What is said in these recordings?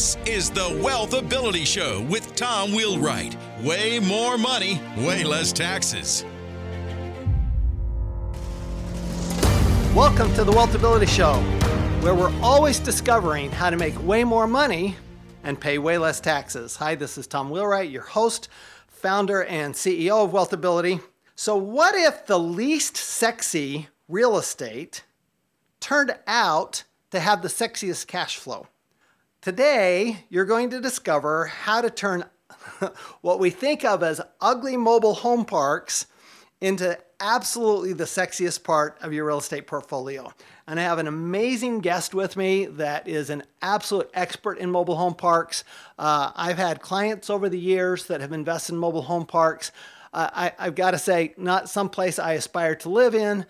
This is the Wealth Ability Show with Tom Wheelwright. Way more money, way less taxes. Welcome to the Wealth Ability Show, where we're always discovering how to make way more money and pay way less taxes. Hi, this is Tom Wheelwright, your host, founder, and CEO of Wealth Ability. So, what if the least sexy real estate turned out to have the sexiest cash flow? Today, you're going to discover how to turn what we think of as ugly mobile home parks into absolutely the sexiest part of your real estate portfolio. And I have an amazing guest with me that is an absolute expert in mobile home parks. Uh, I've had clients over the years that have invested in mobile home parks. Uh, I, I've got to say, not someplace I aspire to live in.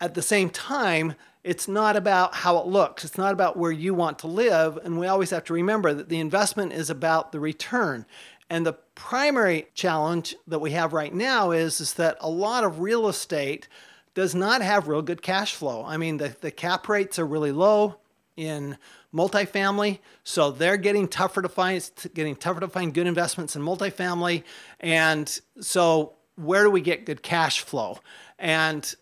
At the same time, it's not about how it looks. It's not about where you want to live. And we always have to remember that the investment is about the return. And the primary challenge that we have right now is, is that a lot of real estate does not have real good cash flow. I mean, the, the cap rates are really low in multifamily, so they're getting tougher to find, getting tougher to find good investments in multifamily. And so, where do we get good cash flow? And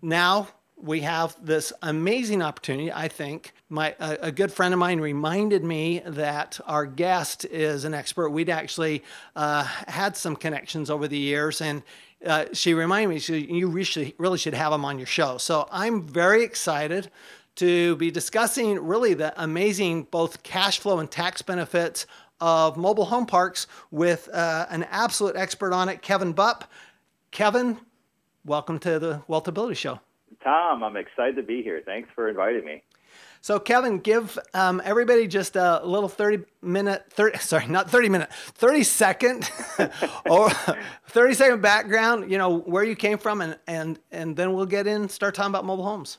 now we have this amazing opportunity. I think my a, a, good friend of mine reminded me that our guest is an expert. We'd actually uh, had some connections over the years, and uh, she reminded me she, you really, really should have him on your show. So I'm very excited to be discussing really the amazing both cash flow and tax benefits of mobile home parks with uh, an absolute expert on it, Kevin Bupp. Kevin, welcome to the Wealthability Show. Tom, I'm excited to be here. Thanks for inviting me. So, Kevin, give um, everybody just a little 30 minute, 30, sorry, not 30 minute, 30 second or 30 second background, you know, where you came from, and, and, and then we'll get in, start talking about mobile homes.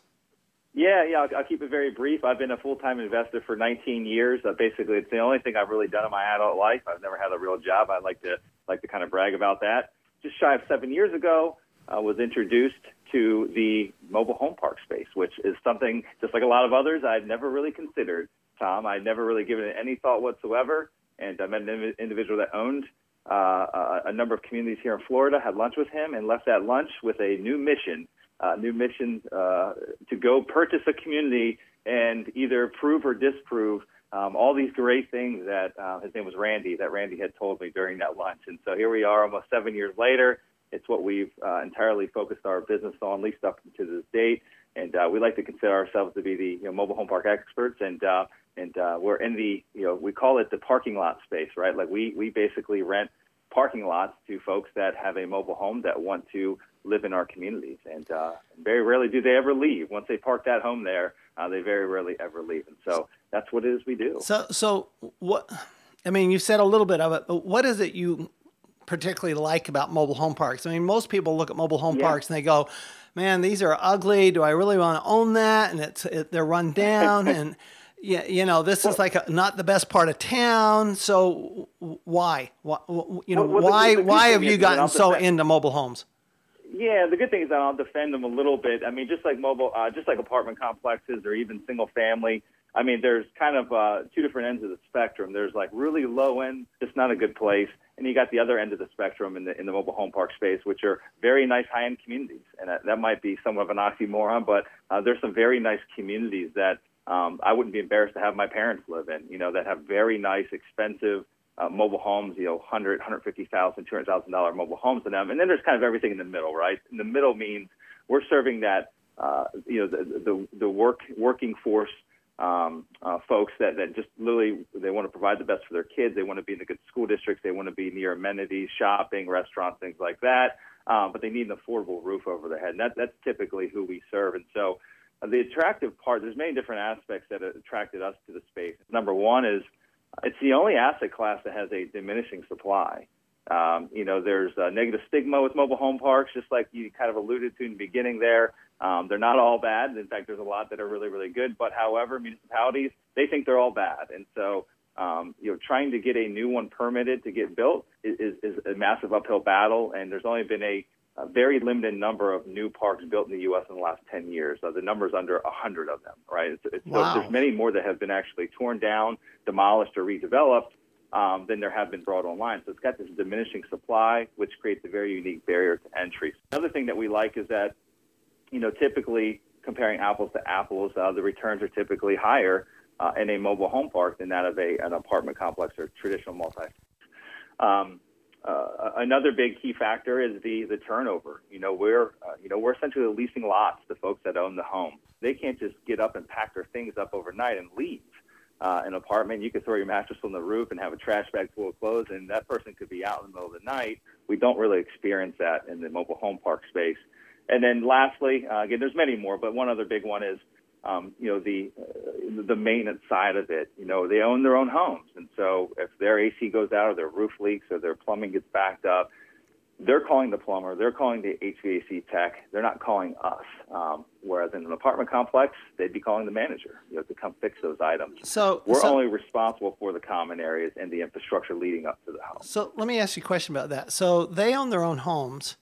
Yeah, yeah, I'll, I'll keep it very brief. I've been a full time investor for 19 years. Uh, basically, it's the only thing I've really done in my adult life. I've never had a real job. I'd like to like to kind of brag about that. Just shy of seven years ago, I uh, was introduced to the mobile home park space, which is something, just like a lot of others, I'd never really considered, Tom. I'd never really given it any thought whatsoever. And I met an individual that owned uh, a number of communities here in Florida, had lunch with him, and left that lunch with a new mission, uh, new mission uh, to go purchase a community and either prove or disprove um, all these great things that uh, his name was Randy, that Randy had told me during that lunch. And so here we are almost seven years later. It's what we've uh, entirely focused our business on, at least up to this date. And uh, we like to consider ourselves to be the you know, mobile home park experts. And uh, and uh, we're in the you know we call it the parking lot space, right? Like we we basically rent parking lots to folks that have a mobile home that want to live in our communities. And uh, very rarely do they ever leave. Once they park that home there, uh, they very rarely ever leave. And so that's what it is we do. So so what? I mean, you said a little bit of it, but what is it you particularly like about mobile home parks. I mean, most people look at mobile home yeah. parks and they go, "Man, these are ugly. Do I really want to own that?" And it's it, they're run down and yeah, you know, this is like a, not the best part of town. So why, why you know, well, well, why the, the why have you gotten so defend, into mobile homes? Yeah, the good thing is that I'll defend them a little bit. I mean, just like mobile, uh, just like apartment complexes or even single family. I mean, there's kind of uh, two different ends of the spectrum. There's like really low end, just not a good place, and you got the other end of the spectrum in the in the mobile home park space, which are very nice high end communities. And that, that might be somewhat of an oxymoron, but uh, there's some very nice communities that um, I wouldn't be embarrassed to have my parents live in. You know, that have very nice, expensive uh, mobile homes. You know, hundred, hundred fifty thousand, two hundred thousand dollar mobile homes in them. And then there's kind of everything in the middle, right? In the middle means we're serving that uh, you know the, the the work working force um, uh, folks that, that just literally they want to provide the best for their kids. They want to be in a good school district. They want to be near amenities, shopping, restaurants, things like that. Um, but they need an affordable roof over their head. And that, that's typically who we serve. And so uh, the attractive part, there's many different aspects that attracted us to the space. Number one is it's the only asset class that has a diminishing supply. Um, you know, there's a negative stigma with mobile home parks, just like you kind of alluded to in the beginning there. Um, they're not all bad. In fact, there's a lot that are really, really good. But however, municipalities they think they're all bad, and so um, you know, trying to get a new one permitted to get built is, is, a massive uphill battle. And there's only been a a very limited number of new parks built in the U.S. in the last 10 years. Uh, the number's under 100 of them, right? It's, it's, wow. So there's many more that have been actually torn down, demolished, or redeveloped um, than there have been brought online. So it's got this diminishing supply, which creates a very unique barrier to entry. Another thing that we like is that, you know, typically comparing apples to apples, uh, the returns are typically higher uh, in a mobile home park than that of a, an apartment complex or traditional multi. Um, uh, another big key factor is the the turnover. You know, we're uh, you know we're essentially leasing lots to folks that own the home. They can't just get up and pack their things up overnight and leave. Uh, an apartment, you could throw your mattress on the roof and have a trash bag full of clothes, and that person could be out in the middle of the night. We don't really experience that in the mobile home park space. And then lastly, uh, again, there's many more, but one other big one is um, you know, the uh, the maintenance side of it. You know, they own their own homes, and so if their AC goes out, or their roof leaks, or their plumbing gets backed up, they're calling the plumber, they're calling the HVAC tech. They're not calling us. Um, whereas in an apartment complex, they'd be calling the manager, you know, to come fix those items. So we're so, only responsible for the common areas and the infrastructure leading up to the house. So let me ask you a question about that. So they own their own homes,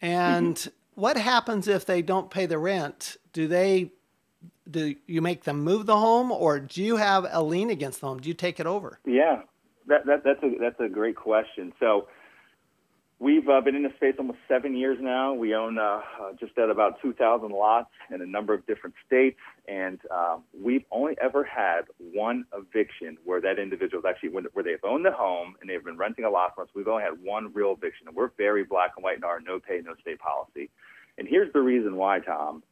and mm-hmm. What happens if they don't pay the rent? Do they do you make them move the home, or do you have a lien against the home? Do you take it over? Yeah, that, that that's a that's a great question. So we've uh, been in the space almost seven years now. We own uh, uh, just at about 2,000 lots in a number of different states, and um, we've only ever had one eviction where that individual is actually where they've owned the home and they've been renting a lot from us. We've only had one real eviction, and we're very black and white in our no pay, no stay policy. And here's the reason why, Tom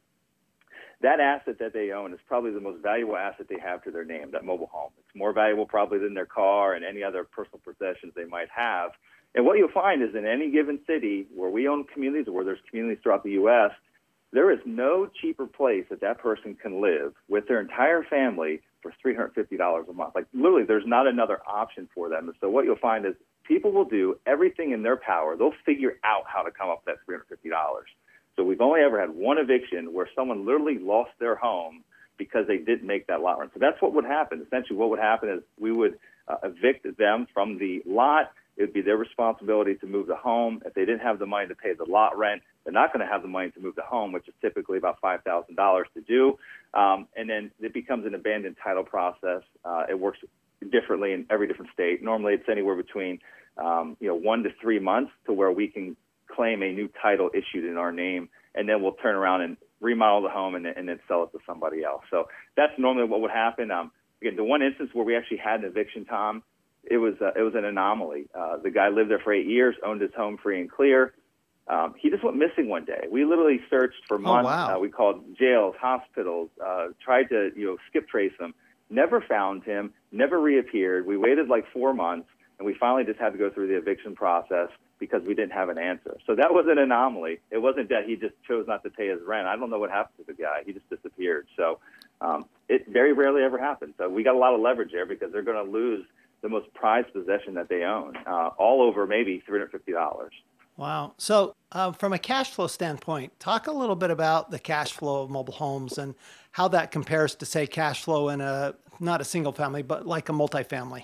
that asset that they own is probably the most valuable asset they have to their name, that mobile home. It's more valuable probably than their car and any other personal possessions they might have. And what you'll find is in any given city where we own communities or where there's communities throughout the U.S., there is no cheaper place that that person can live with their entire family for $350 a month. Like literally, there's not another option for them. And so what you'll find is people will do everything in their power. They'll figure out how to come up with that $350. So we've only ever had one eviction where someone literally lost their home because they didn't make that lot rent. So that's what would happen. Essentially, what would happen is we would uh, evict them from the lot. It would be their responsibility to move the home. If they didn't have the money to pay the lot rent, they're not going to have the money to move the home, which is typically about five thousand dollars to do. Um, and then it becomes an abandoned title process. Uh, it works differently in every different state. Normally, it's anywhere between um, you know one to three months to where we can claim a new title issued in our name, and then we'll turn around and remodel the home and, and then sell it to somebody else. So that's normally what would happen. Um, again, the one instance where we actually had an eviction, Tom, it was uh, it was an anomaly. Uh, the guy lived there for eight years, owned his home free and clear. Um, he just went missing one day. We literally searched for months. Oh, wow. uh, we called jails, hospitals, uh, tried to you know skip trace him. Never found him. Never reappeared. We waited like four months, and we finally just had to go through the eviction process because we didn't have an answer. So that was an anomaly. It wasn't that he just chose not to pay his rent. I don't know what happened to the guy. He just disappeared. So um, it very rarely ever happens. So we got a lot of leverage there because they're going to lose the most prized possession that they own, uh, all over maybe $350. Wow. So, uh, from a cash flow standpoint, talk a little bit about the cash flow of mobile homes and how that compares to, say, cash flow in a not a single family, but like a multifamily.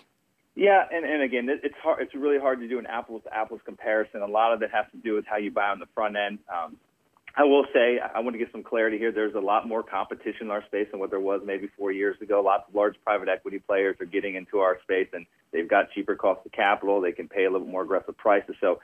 Yeah, and, and again, it's hard. It's really hard to do an apples to apples comparison. A lot of it has to do with how you buy on the front end. Um, I will say, I want to get some clarity here. There's a lot more competition in our space than what there was maybe four years ago. Lots of large private equity players are getting into our space, and they've got cheaper cost of capital. They can pay a little more aggressive prices. So,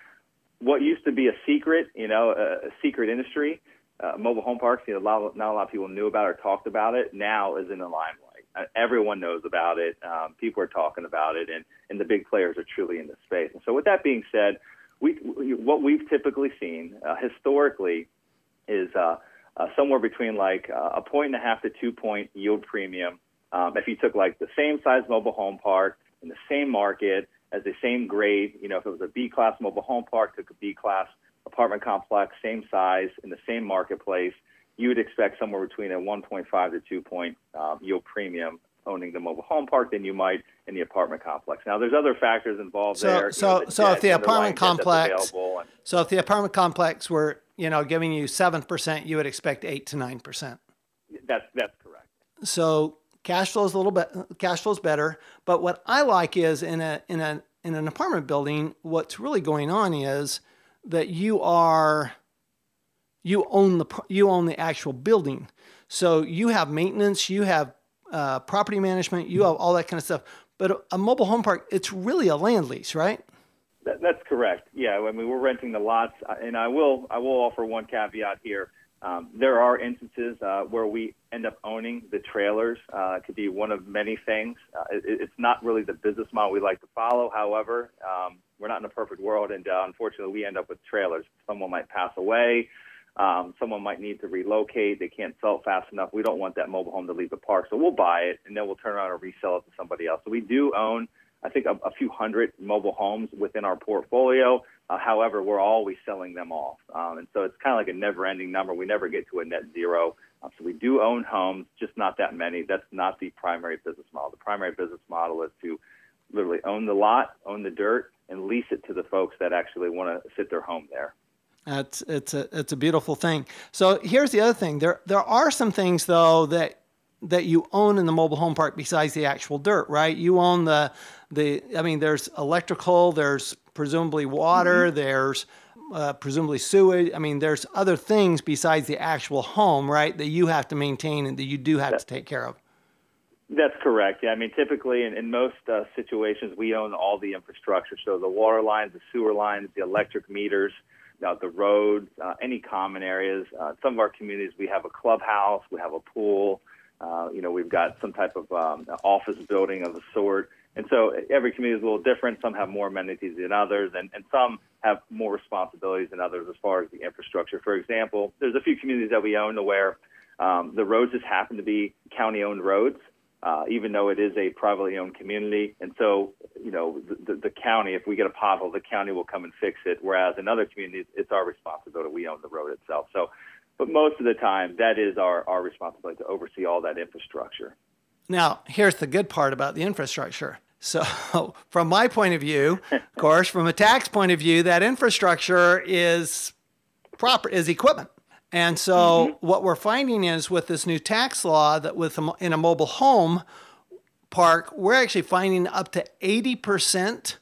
what used to be a secret, you know, a, secret industry, uh, mobile home parks, you know, a lot, not a lot of people knew about or talked about it. Now is in the limelight. Uh, everyone knows about it. Um, people are talking about it, and, and the big players are truly in the space. And so, with that being said, we what we've typically seen uh, historically is uh, uh, somewhere between like uh, a point and a half to two point yield premium. Um, if you took like the same size mobile home park in the same market as the same grade, you know, if it was a B class mobile home park, took a B class apartment complex, same size in the same marketplace, you would expect somewhere between a 1.5 to 2 point um, yield premium owning the mobile home park than you might in the apartment complex. Now, there's other factors involved so, there. So, you know, the so if the apartment complex, so if the apartment complex were, you know, giving you seven percent, you would expect eight to nine percent. That's that's correct. So cash flow is a little bit cash flow is better, but what I like is in a in a in an apartment building, what's really going on is that you are you own the you own the actual building. So you have maintenance, you have uh, property management, you have all that kind of stuff. But a mobile home park, it's really a land lease, right? That, that's correct. Yeah, I mean we're renting the lots, uh, and I will I will offer one caveat here. Um, there are instances uh, where we end up owning the trailers. Uh, it could be one of many things. Uh, it, it's not really the business model we like to follow. However, um, we're not in a perfect world, and uh, unfortunately, we end up with trailers. Someone might pass away. Um, someone might need to relocate. They can't sell fast enough. We don't want that mobile home to leave the park, so we'll buy it and then we'll turn around and resell it to somebody else. So we do own, I think, a, a few hundred mobile homes within our portfolio. Uh, however, we're always selling them off, um, and so it's kind of like a never-ending number. We never get to a net zero. Um, so we do own homes, just not that many. That's not the primary business model. The primary business model is to literally own the lot, own the dirt, and lease it to the folks that actually want to sit their home there. It's it's a it's a beautiful thing. So here's the other thing. There there are some things though that that you own in the mobile home park besides the actual dirt, right? You own the the I mean there's electrical, there's presumably water, mm-hmm. there's uh, presumably sewage. I mean there's other things besides the actual home, right, that you have to maintain and that you do have to take care of. That's correct. Yeah, I mean, typically in, in most uh, situations, we own all the infrastructure. So the water lines, the sewer lines, the electric meters, uh, the roads, uh, any common areas. Uh, some of our communities, we have a clubhouse, we have a pool, uh, you know, we've got some type of um, office building of a sort. And so every community is a little different. Some have more amenities than others, and, and some have more responsibilities than others as far as the infrastructure. For example, there's a few communities that we own where um, the roads just happen to be county owned roads uh, even though it is a privately owned community. And so, you know, the, the, county, if we get a pothole, the county will come and fix it. Whereas in other communities, it's our responsibility. We own the road itself. So, but most of the time, that is our, our responsibility to oversee all that infrastructure. Now, here's the good part about the infrastructure. So, from my point of view, of course, from a tax point of view, that infrastructure is proper is equipment. And so mm-hmm. what we're finding is with this new tax law that with a, in a mobile home park, we're actually finding up to 80%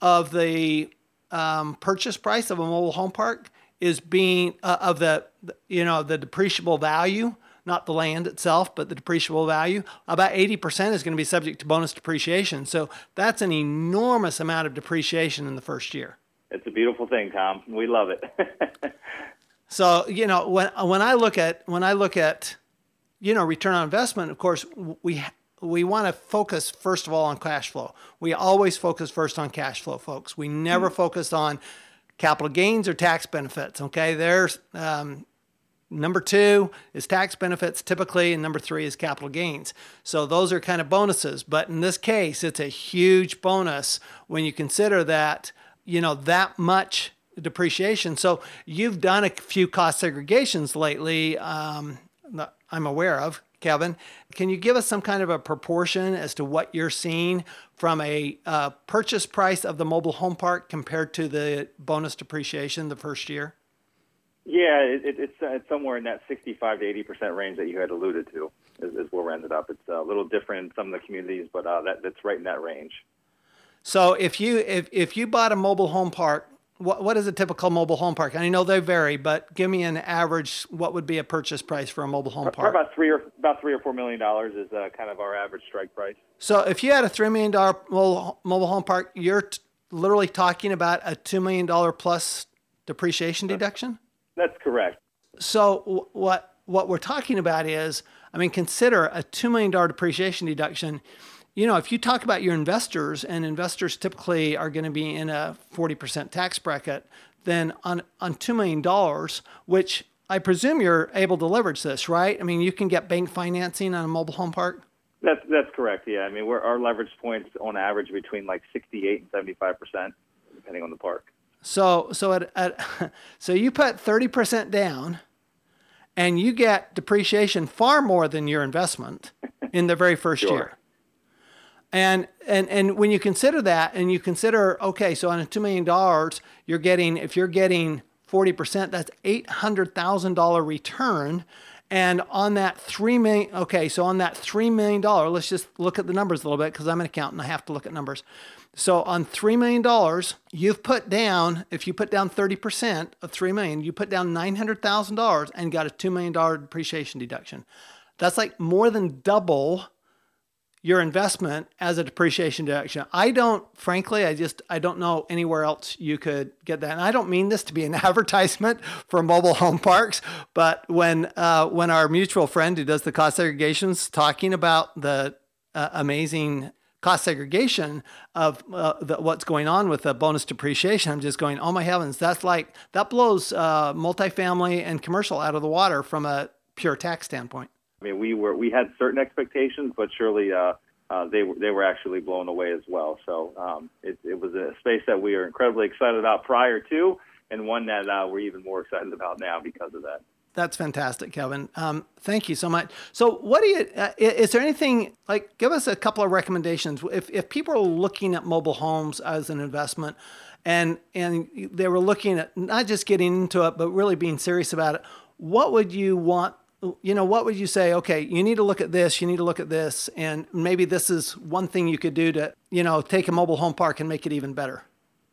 of the um, purchase price of a mobile home park is being uh, of the you know the depreciable value not the land itself but the depreciable value about 80% is going to be subject to bonus depreciation so that's an enormous amount of depreciation in the first year it's a beautiful thing tom we love it So you know when when I look at when I look at you know return on investment, of course we we want to focus first of all on cash flow. We always focus first on cash flow, folks. We never mm-hmm. focus on capital gains or tax benefits. Okay, there's um, number two is tax benefits typically, and number three is capital gains. So those are kind of bonuses. But in this case, it's a huge bonus when you consider that you know that much depreciation. So you've done a few cost segregations lately. Um, I'm aware of. Kevin, can you give us some kind of a proportion as to what you're seeing from a uh, purchase price of the mobile home park compared to the bonus depreciation the first year? Yeah, it, it's, uh, it's somewhere in that 65 to 80 percent range that you had alluded to is, is, where we ended up. It's a little different in some of the communities, but uh, that, that's right in that range. So if you if, if you bought a mobile home park what, what is a typical mobile home park? I know they vary, but give me an average. What would be a purchase price for a mobile home park? About three or about three or four million dollars is uh, kind of our average strike price. So if you had a three million dollar mobile, mobile home park, you're t- literally talking about a two million dollar plus depreciation deduction. That's correct. So w- what what we're talking about is, I mean, consider a two million dollar depreciation deduction you know, if you talk about your investors, and investors typically are going to be in a 40% tax bracket, then on, on $2 million, which I presume you're able to leverage this, right? I mean, you can get bank financing on a mobile home park. That's that's correct. Yeah, I mean, we're, our leverage points on average between like 68 and 75 percent, depending on the park. So so at, at so you put 30 percent down, and you get depreciation far more than your investment in the very first sure. year. And and and when you consider that, and you consider, okay, so on a two million dollars, you're getting if you're getting forty percent, that's eight hundred thousand dollar return, And on that three million, okay, so on that three million dollar, let's just look at the numbers a little bit because I'm an accountant. I have to look at numbers. So on three million dollars, you've put down. If you put down thirty percent of three million, you put down nine hundred thousand dollars and got a two million dollar depreciation deduction. That's like more than double your investment as a depreciation deduction. I don't, frankly, I just I don't know anywhere else you could get that. And I don't mean this to be an advertisement for mobile home parks, but when uh, when our mutual friend who does the cost segregations talking about the uh, amazing cost segregation of uh, the, what's going on with the bonus depreciation, I'm just going, oh my heavens, that's like that blows uh, multifamily and commercial out of the water from a pure tax standpoint. I mean, we were we had certain expectations, but surely uh, uh, they were they were actually blown away as well. So um, it, it was a space that we are incredibly excited about prior to, and one that uh, we're even more excited about now because of that. That's fantastic, Kevin. Um, thank you so much. So, what do you? Uh, is there anything like? Give us a couple of recommendations. If if people are looking at mobile homes as an investment, and and they were looking at not just getting into it, but really being serious about it, what would you want you know, what would you say? Okay, you need to look at this, you need to look at this, and maybe this is one thing you could do to, you know, take a mobile home park and make it even better.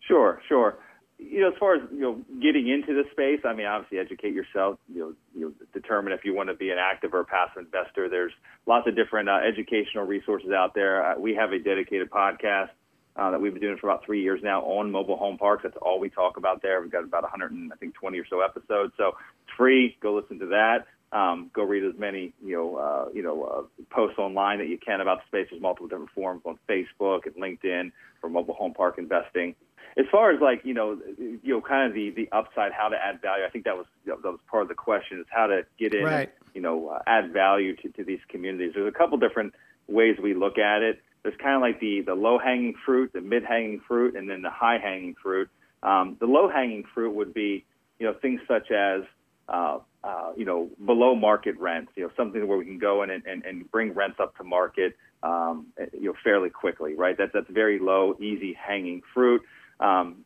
Sure, sure. You know, as far as you know, getting into the space, I mean, obviously, educate yourself. You know, you know, determine if you want to be an active or passive investor. There's lots of different uh, educational resources out there. Uh, we have a dedicated podcast uh, that we've been doing for about three years now on mobile home parks. That's all we talk about there. We've got about 100, and, I think, 20 or so episodes. So it's free. Go listen to that. Um, go read as many you know uh, you know uh, posts online that you can about the space. There's multiple different forums on Facebook and LinkedIn for mobile home park investing. As far as like you know you know kind of the the upside, how to add value. I think that was that was part of the question is how to get in right. and you know uh, add value to, to these communities. There's a couple different ways we look at it. There's kind of like the the low hanging fruit, the mid hanging fruit, and then the high hanging fruit. Um, the low hanging fruit would be you know things such as uh, uh, you know, below market rents, you know, something where we can go in and, and, and bring rents up to market, um, you know, fairly quickly, right? That's, that's very low, easy hanging fruit. Um,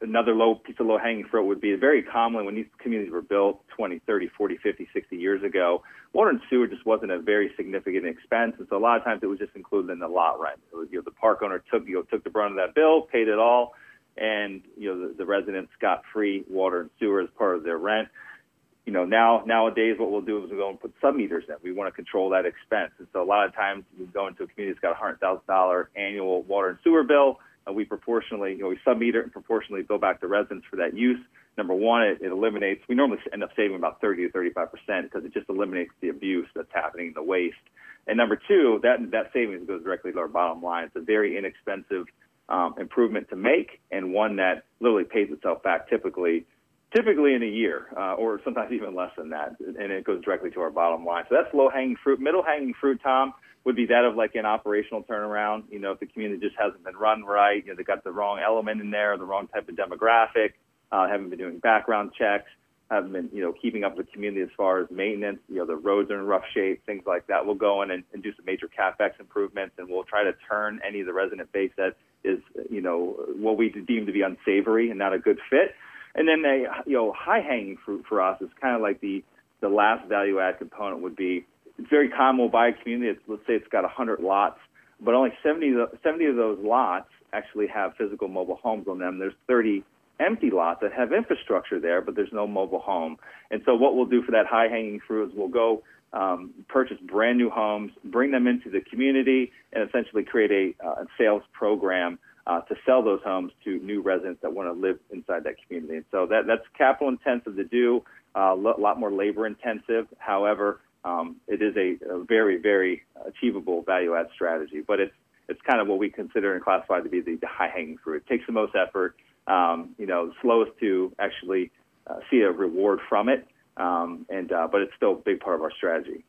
another low piece of low hanging fruit would be very commonly when these communities were built 20, 30, 40, 50, 60 years ago, water and sewer just wasn't a very significant expense. And so a lot of times it was just included in the lot rent. It was, you know, the park owner took, you know, took the brunt of that bill, paid it all, and, you know, the, the residents got free water and sewer as part of their rent you know, now nowadays what we'll do is we'll go and put sub meters in. We want to control that expense. And so a lot of times we go into a community that's got a hundred thousand dollar annual water and sewer bill. Uh, we proportionally, you know, we sub meter and proportionally bill back to residents for that use. Number one, it, it eliminates. We normally end up saving about 30 to 35 percent because it just eliminates the abuse that's happening, the waste. And number two, that that savings goes directly to our bottom line. It's a very inexpensive um, improvement to make and one that literally pays itself back typically typically in a year, uh, or sometimes even less than that, and it goes directly to our bottom line. So that's low hanging fruit. Middle hanging fruit, Tom, would be that of like an operational turnaround. You know, if the community just hasn't been run right, you know, they got the wrong element in there, the wrong type of demographic, uh, haven't been doing background checks, haven't been, you know, keeping up with the community as far as maintenance. You know, the roads are in rough shape, things like that. We'll go in and, and do some major capex improvements, and we'll try to turn any of the resident base that is, you know, what we deem to be unsavory and not a good fit and then a you know high hanging fruit for us is kind of like the the last value add component would be it's very common. We'll buy a community. It's, let's say it's got 100 lots, but only 70 70 of those lots actually have physical mobile homes on them. There's 30 empty lots that have infrastructure there, but there's no mobile home. And so what we'll do for that high hanging fruit is we'll go um, purchase brand new homes, bring them into the community, and essentially create a, uh, sales program uh, to sell those homes to new residents that want to live inside that community. And so that, that's capital intensive to do, a uh, lot more labor intensive. However, um, it is a, a, very, very achievable value add strategy. But it's it's kind of what we consider and classify to be the, the high hanging fruit. It takes the most effort, um, you know, slowest to actually uh, see a reward from it. Um, and uh, but it's still a big part of our strategy.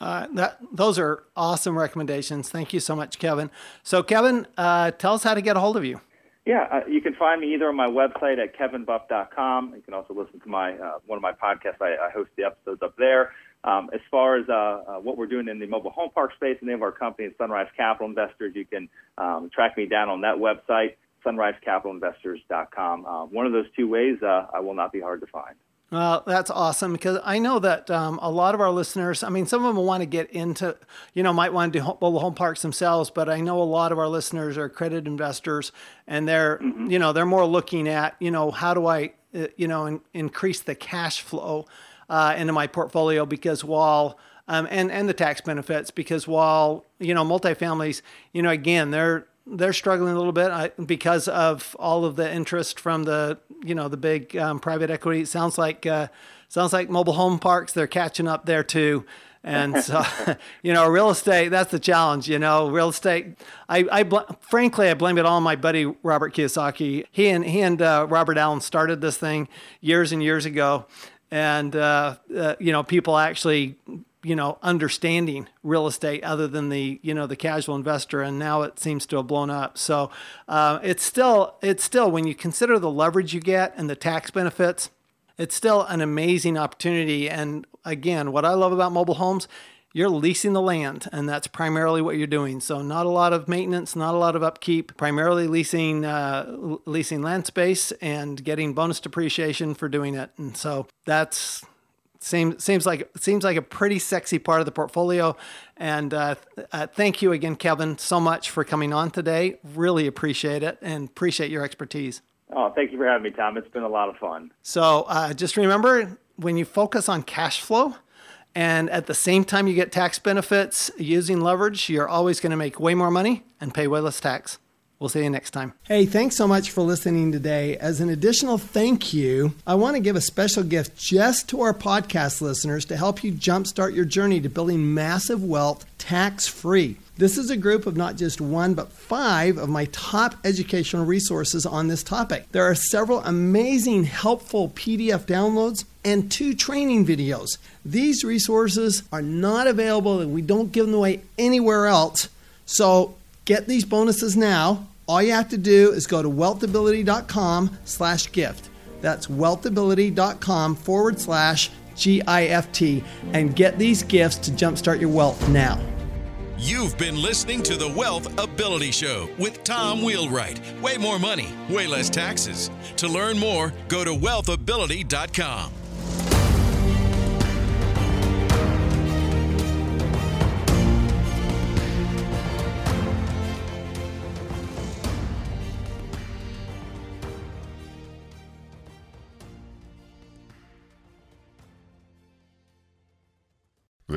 Uh, that those are awesome recommendations. Thank you so much, Kevin. So, Kevin, uh, tell us how to get a hold of you. Yeah, uh, you can find me either on my website at kevinbupp.com. You can also listen to my uh, one of my podcasts. I, I, host the episodes up there. Um, as far as uh, uh, what we're doing in the mobile home park space, the name of our company is Sunrise Capital Investors. You can um, track me down on that website, sunrisecapitalinvestors.com. one of those two ways, I will not be hard to find. Well, that's awesome because I know that um, a lot of our listeners, I mean, some of them want to get into, you know, might want to do mobile home parks themselves, but I know a lot of our listeners are accredited investors and they're, mm-hmm. you know, they're more looking at, you know, how do I, uh, you know, in, increase the cash flow uh, into my portfolio because while, um, and, and the tax benefits because while, you know, multifamilies, you know, again, they're, they're struggling a little bit because of all of the interest from the you know the big um, private equity. It sounds like uh, sounds like mobile home parks. They're catching up there too. And so, you know, real estate, that's the challenge, you know, real estate. I, I bl- frankly, I blame it all on my buddy, Robert Kiyosaki. He and, he and uh, Robert Allen started this thing years and years ago. And, uh, uh you know, people actually you know understanding real estate other than the you know the casual investor and now it seems to have blown up. So uh, it's still it's still when you consider the leverage you get and the tax benefits it's still an amazing opportunity. And again what i love about mobile homes you're leasing the land and that's primarily what you're doing. So not a lot of maintenance not a lot of upkeep primarily leasing uh, leasing land space and getting bonus depreciation for doing it. And so that's Seems seems like seems like a pretty sexy part of the portfolio. And uh, uh, thank you again, Kevin, so much for coming on today. Really appreciate it and appreciate your expertise. Oh, thank you for having me, Tom. It's been a lot of fun. So uh, just remember when you focus on cash flow. And at the same time, you get tax benefits using leverage, you're always going to make way more money and pay way less tax. We'll see you next time. Hey, thanks so much for listening today. As an additional thank you, I want to give a special gift just to our podcast listeners to help you jumpstart your journey to building massive wealth tax free. This is a group of not just one, but five of my top educational resources on this topic. There are several amazing, helpful PDF downloads and two training videos. These resources are not available and we don't give them away anywhere else. So Get these bonuses now. All you have to do is go to wealthability.com slash gift. That's wealthability.com forward slash G-I-F-T and get these gifts to jumpstart your wealth now. You've been listening to the Wealth Ability Show with Tom Wheelwright. Way more money, way less taxes. To learn more, go to wealthability.com.